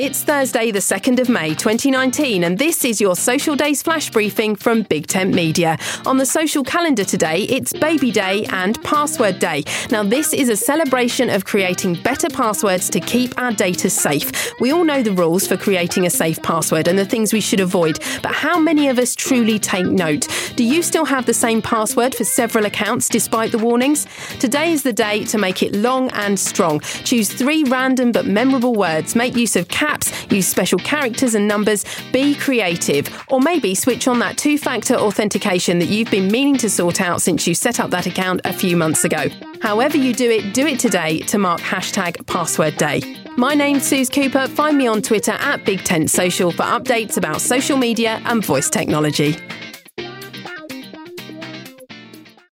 It's Thursday, the 2nd of May 2019, and this is your Social Days flash briefing from Big Tent Media. On the social calendar today, it's Baby Day and Password Day. Now, this is a celebration of creating better passwords to keep our data safe. We all know the rules for creating a safe password and the things we should avoid, but how many of us truly take note? Do you still have the same password for several accounts despite the warnings? Today is the day to make it long and strong. Choose three random but memorable words, make use of caps, use special characters and numbers, be creative, or maybe switch on that two factor authentication that you've been meaning to sort out since you set up that account a few months ago. However, you do it, do it today to mark hashtag password day. My name's Suze Cooper. Find me on Twitter at Big Tent Social for updates about social media and voice technology.